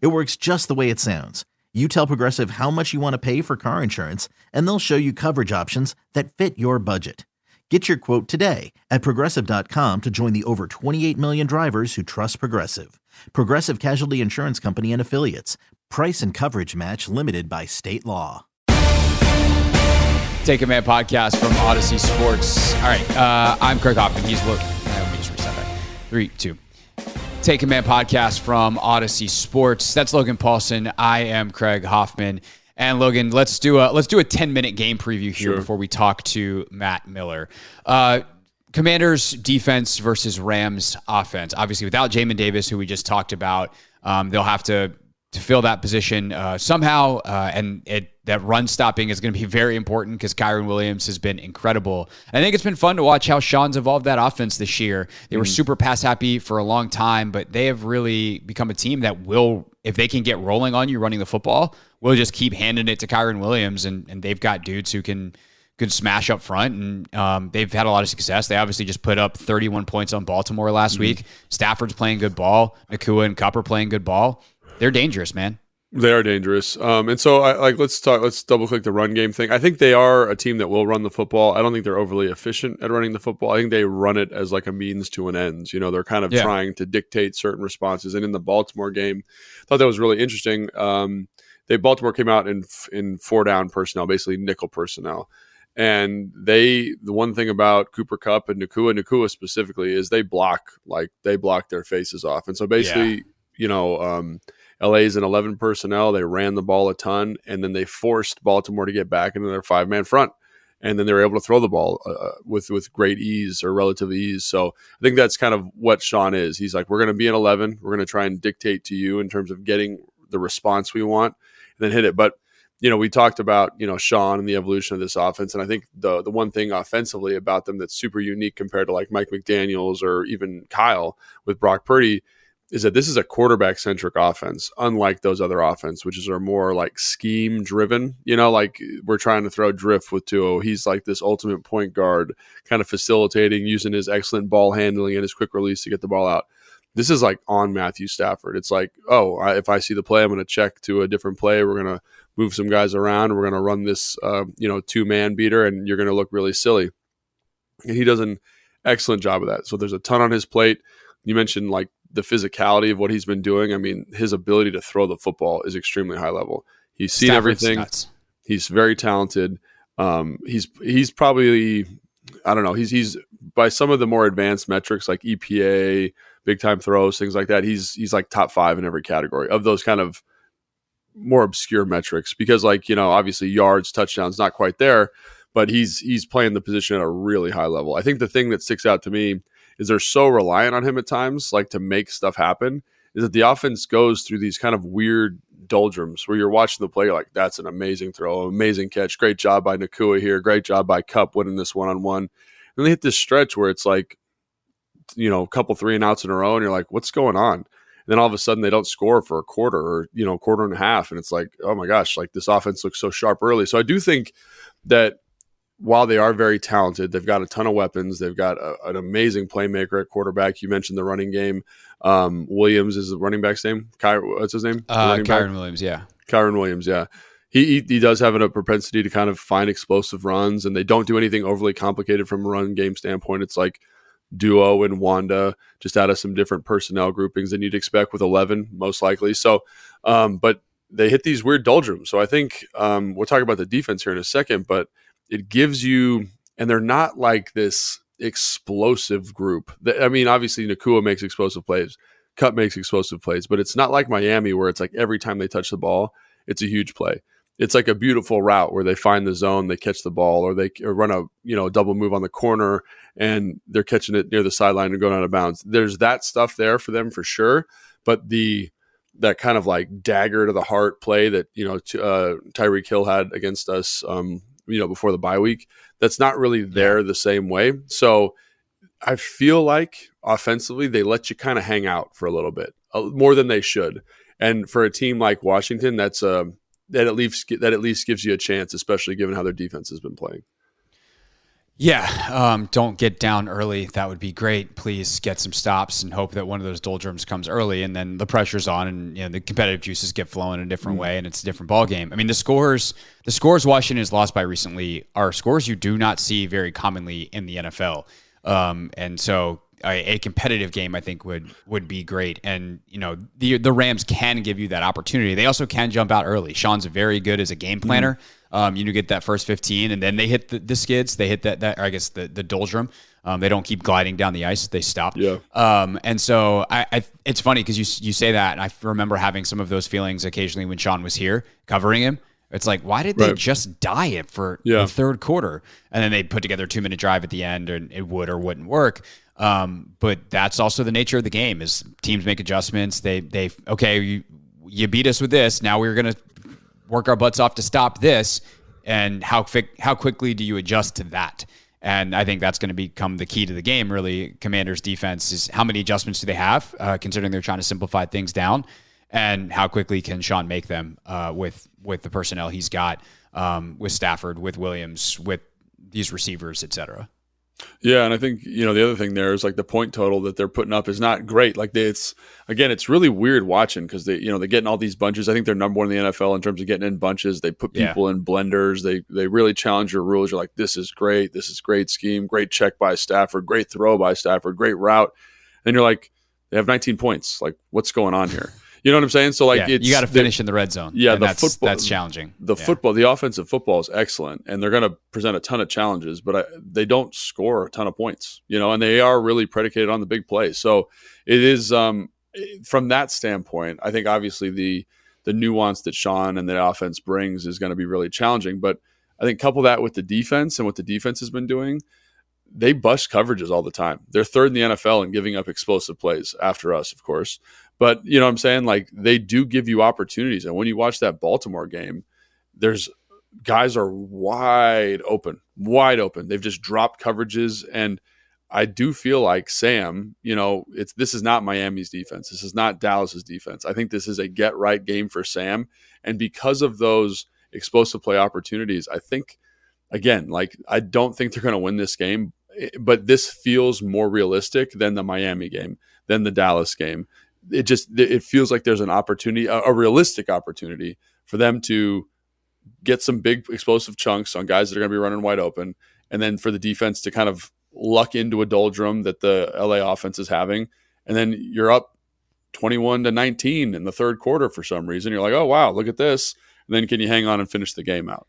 It works just the way it sounds. You tell Progressive how much you want to pay for car insurance, and they'll show you coverage options that fit your budget. Get your quote today at progressive.com to join the over 28 million drivers who trust Progressive. Progressive Casualty Insurance Company and Affiliates. Price and coverage match limited by state law. Take Command podcast from Audacy Sports. All right, uh, I'm Craig Hoffman. He's look. Let me just reset that. Three, two. Take Command podcast from Audacy Sports. That's Logan Paulsen. I am Craig Hoffman. And Logan, let's do a let's do a 10 minute game preview here Sure. before we talk to Matt Miller. Uh, Commanders defense versus Rams offense. Obviously, without Jamin Davis, who we just talked about, um, they'll have to to fill that position uh, somehow. Uh, and it that run stopping is going to be very important because Kyren Williams has been incredible. I think it's been fun to watch how Sean's evolved that offense this year. They were super pass happy for a long time, but they have really become a team that will, if they can get rolling on you running the football, will just keep handing it to Kyren Williams, and and they've got dudes who can could smash up front, and um, they've had a lot of success. They obviously just put up 31 points on Baltimore last week. Stafford's playing good ball. Nacua and are playing good ball. They're dangerous, man. They are dangerous. Um, and so, I, like, let's talk. Let's double click the run game thing. I think they are a team that will run the football. I don't think they're overly efficient at running the football. I think they run it as like a means to an end. You know, they're kind of Yeah. trying to dictate certain responses. And in the Baltimore game, I thought that was really interesting. Um, they Baltimore came out in in four down personnel, basically nickel personnel. And they, the one thing about Cooper Kupp and Nacua, Nacua specifically, is they block like they block their faces off. And so basically, you know, um, LA's in 11 personnel. They ran the ball a ton, and then they forced Baltimore to get back into their five man front. And then they were able to throw the ball uh, with with great ease or relative ease. So I think that's kind of what Sean is. He's like, we're going to be in 11. We're going to try and dictate to you in terms of getting the response we want, and then hit it. But you know, we talked about you know Sean and the evolution of this offense, and I think the the one thing offensively about them that's super unique compared to like Mike McDaniel's or even Kyle with Brock Purdy is that this is a quarterback centric offense, unlike those other offense, which is are more like scheme driven. You know, like we're trying to throw drift with Tua. He's like this ultimate point guard, kind of facilitating, using his excellent ball handling and his quick release to get the ball out. This is like on Matthew Stafford. It's like, oh, I, if I see the play, I'm going to check to a different play. We're going to move some guys around. We're going to run this, uh, you know, two man beater, and you're going to look really silly. And he does an excellent job of that. So there's a ton on his plate. You mentioned like the physicality of what he's been doing. I mean, his ability to throw the football is extremely high level. He's seen Stafford's everything. nuts. He's very talented. Um, he's he's probably I don't know. He's he's by some of the more advanced metrics like EPA, big time throws, things like that. He's he's like top five in every category of those kind of more obscure metrics because like you know obviously yards, touchdowns, not quite there, but he's he's playing the position at a really high level. I think the thing that sticks out to me is they're so reliant on him at times, like to make stuff happen. Is that the offense goes through these kind of weird doldrums where you're watching the play, you're like, that's an amazing throw, amazing catch, great job by Nacua here, great job by Kupp winning this one on one. And they hit this stretch where it's like, you know, a couple three and outs in a row, and you're like, what's going on? And then all of a sudden they don't score for a quarter or, you know, quarter and a half. And it's like, oh my gosh, like this offense looks so sharp early. So I do think that while they are very talented, they've got a ton of weapons. They've got a, an amazing playmaker at quarterback. You mentioned the running game. Um, Williams is the running back's name. Ky, what's his name? Uh, running back? Kyren Williams, yeah. Kyren Williams, yeah. He, he he does have a propensity to kind of find explosive runs, and they don't do anything overly complicated from a run game standpoint. It's like duo and Wanda, just out of some different personnel groupings than you'd expect with eleven, most likely. So, um, but they hit these weird doldrums. So I think um, we'll talk about the defense here in a second, but it gives you, and they're not like this explosive group. I mean, obviously Nacua makes explosive plays. Kupp makes explosive plays, but it's not like Miami where it's like every time they touch the ball, it's a huge play. It's like a beautiful route where they find the zone, they catch the ball, or they or run a you know double move on the corner and they're catching it near the sideline and going out of bounds. There's that stuff there for them for sure, but the that kind of like dagger to the heart play that you know uh, Tyreek Hill had against us, um, you know, before the bye week. That's not really there the same way. So I feel like offensively they let you kind of hang out for a little bit uh, more than they should. And for a team like Washington, that's uh, that at least that at least gives you a chance, especially given how their defense has been playing. Yeah, um, don't get down early. That would be great. Please get some stops and hope that one of those doldrums comes early, and then the pressure's on, and you know the competitive juices get flowing in a different mm way, and it's a different ball game. I mean, the scores, the scores Washington has lost by recently are scores you do not see very commonly in the NFL, um, and so a, a, competitive game I think would would be great. And you know the the Rams can give you that opportunity. They also can jump out early. Sean's very good as a game planner. mm Um, you get that first 15, and then they hit the, the skids. They hit that that I guess the the doldrum. Um, they don't keep gliding down the ice; they stop. Yeah. Um, and so I, I it's funny because you you say that, and I remember having some of those feelings occasionally when Sean was here covering him. It's like, why did they right. just die it for yeah. the third quarter? And then they put together a two minute drive at the end, and it would or wouldn't work. Um, but that's also the nature of the game is teams make adjustments. They they okay, you, you beat us with this. Now we're gonna work our butts off to stop this. And how how quickly do you adjust to that? And I think that's going to become the key to the game. Really, Commanders' defense is how many adjustments do they have, uh, considering they're trying to simplify things down, and how quickly can Sean make them uh, with with the personnel he's got, um, with Stafford, with Williams, with these receivers, et cetera. Yeah, and I think you know the other thing there is like the point total that they're putting up is not great. Like they, it's again, it's really weird watching because they you know they're getting all these bunches. I think they're number one in the NFL in terms of getting in bunches. They put people yeah. in blenders. They they really challenge your rules. You're like, this is great. This is great scheme. Great check by Stafford. Great throw by Stafford. Great route. And you're like, they have 19 points. Like, what's going on here? You know what I'm saying? So like, yeah, you got to finish in the red zone. Yeah, the that's, football that's challenging. The yeah. football, the offensive football is excellent, and they're going to present a ton of challenges, but I, they don't score a ton of points. You know, and they are really predicated on the big plays. So it is um, from that standpoint. I think obviously the the nuance that Sean and the offense brings is going to be really challenging, but I think couple that with the defense and what the defense has been doing they bust coverages all the time. They're third in the NFL in giving up explosive plays after us, of course. But you know what I'm saying? Like they do give you opportunities. And when you watch that Baltimore game, there's guys are wide open, wide open. They've just dropped coverages. And I do feel like Sam, you know, it's this is not Miami's defense. This is not Dallas's defense. I think this is a get right game for Sam. And because of those explosive play opportunities, I think again, like I don't think they're going to win this game, but this feels more realistic than the Miami game, than the Dallas game it just it feels like there's an opportunity, a, a realistic opportunity for them to get some big explosive chunks on guys that are going to be running wide open, and then for the defense to kind of luck into a doldrum that the LA offense is having, and then you're up 21 to 19 in the third quarter for some reason. You're like, oh wow, look at this. And then can you hang on and finish the game out?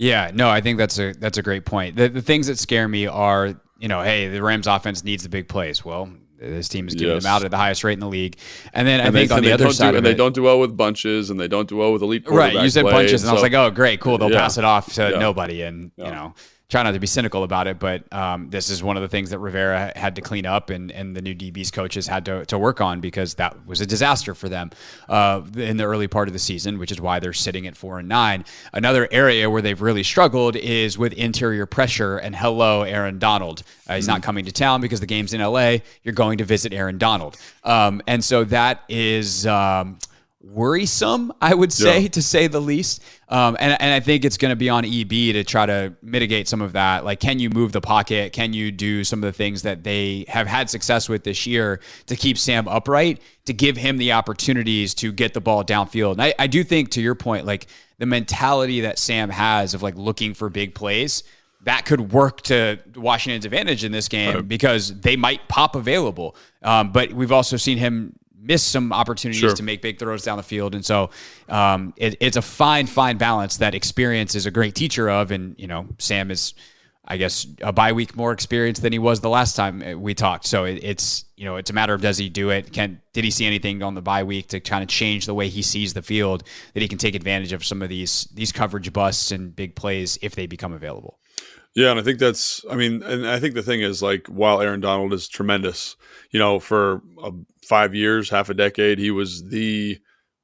Yeah, no, I think that's a that's a great point. The, the things that scare me are, you know, hey, the Rams offense needs the big plays. Well, this team is giving Yes. them out at the highest rate in the league. And then I think they, on the other side do, and it, they don't do well with bunches, and they don't do well with elite right? You said bunches, and I was like, oh, great, cool. They'll Yeah. pass it off to Yeah. nobody, and you know, try not to be cynical about it. But um, this is one of the things that Rivera had to clean up, and and the new DBs coaches had to to work on because that was a disaster for them uh, in the early part of the season, which is why they're sitting at four and nine. Another area where they've really struggled is with interior pressure. And hello, Aaron Donald. Uh, he's not coming to town because the game's in LA. You're going to visit Aaron Donald, um, and so that is. Um, worrisome, I would say, Yeah. to say the least. Um, and, and I think it's going to be on EB to try to mitigate some of that. Like, can you move the pocket? Can you do some of the things that they have had success with this year to keep Sam upright, to give him the opportunities to get the ball downfield? And I, I do think, to your point, like the mentality that Sam has of like looking for big plays. That could work to Washington's advantage in this game because they might pop available. Um, but we've also seen him miss some opportunities Sure. to make big throws down the field. And so um, it, it's a fine, fine balance that experience is a great teacher of. And, you know, Sam is, I guess, a bye week more experienced than he was the last time uh, we talked. So it, it's, you know, it's a matter of does he do it? Can did he see anything on the bye week to kind of change the way he sees the field that he can take advantage of some of these these coverage busts and big plays if they become available? Yeah, and I think that's. I mean, and I think the thing is like, while Aaron Donald is tremendous, you know, for uh, five years, half a decade, he was the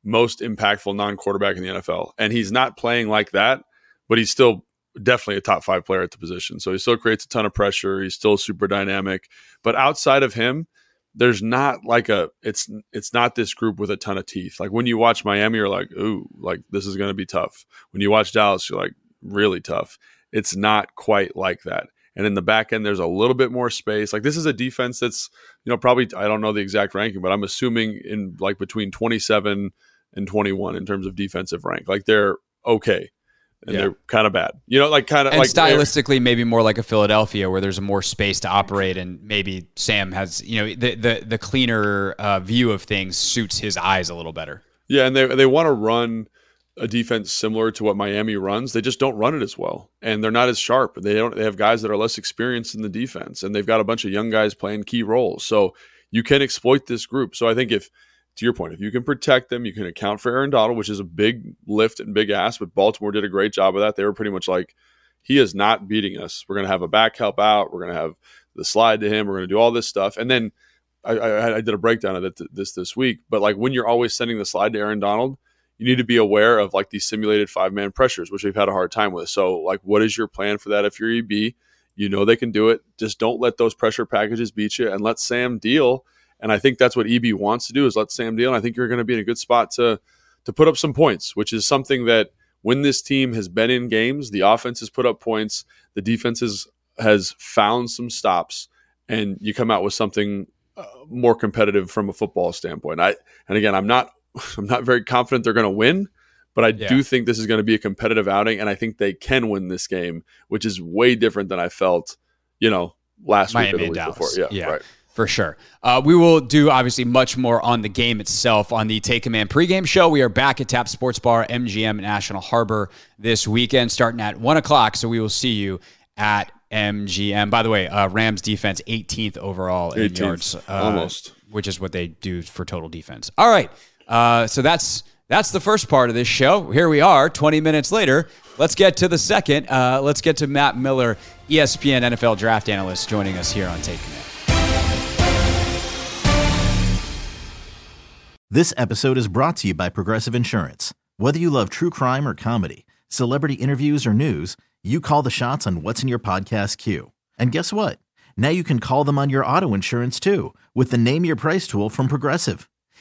most impactful non-quarterback in the NFL, and he's not playing like that, but he's still definitely a top five player at the position. So he still creates a ton of pressure. He's still super dynamic, but outside of him, there's not like a it's it's not this group with a ton of teeth. Like when you watch Miami, you're like, ooh, like this is going to be tough. When you watch Dallas, you're like, really tough. It's not quite like that. And in the back end, there's a little bit more space. Like this is a defense that's, you know, probably I don't know the exact ranking, but I'm assuming in like between 27 and 21 in terms of defensive rank. Like they're okay, and Yeah. they're kind of bad. You know, like kind of and like stylistically maybe more like a Philadelphia where there's more space to operate and maybe Sam has you know the the, the cleaner uh, view of things suits his eyes a little better. Yeah, and they they want to run a defense similar to what Miami runs. They just don't run it as well, and they're not as sharp. They don't. They have guys that are less experienced in the defense, and they've got a bunch of young guys playing key roles. So you can exploit this group. So I think if, to your point, if you can protect them, you can account for Aaron Donald, which is a big lift and big ask. But Baltimore did a great job of that. They were pretty much like, he is not beating us. We're going to have a back help out. We're going to have the slide to him. We're going to do all this stuff. And then I, I, I did a breakdown of it this this week. But like when you're always sending the slide to Aaron Donald, you need to be aware of like these simulated five man pressures, which we've had a hard time with. So like, what is your plan for that if you're EB? You know they can do it. Just don't let those pressure packages beat you, and let Sam deal. And I think that's what EB wants to do is let Sam deal. And I think you're going to be in a good spot to to put up some points, which is something that when this team has been in games, the offense has put up points, the defense has, has found some stops, and you come out with something uh, more competitive from a football standpoint. I and again, I'm not I'm not very confident they're going to win, but I yeah. do think this is going to be a competitive outing, and I think they can win this game, which is way different than I felt, you know, last Miami week or the week Dallas. before. Yeah, yeah. right. For sure. Uh, we will do obviously much more on the game itself on the Take Command pregame show. We are back at Tap Sports Bar, MGM National Harbor this weekend, starting at 1 o'clock. So we will see you at MGM. By the way, uh, Rams defense 18th overall 18th, in yards. Uh, almost. Which is what they do for total defense. All right. Uh, so that's that's the first part of this show. Here we are, 20 minutes later. Let's get to the second. Uh, let's get to Matt Miller, ESPN NFL draft analyst, joining us here on Take Command. This episode is brought to you by Progressive Insurance. Whether you love true crime or comedy, celebrity interviews or news, you call the shots on what's in your podcast queue. And guess what? Now you can call them on your auto insurance too with the Name Your Price tool from Progressive.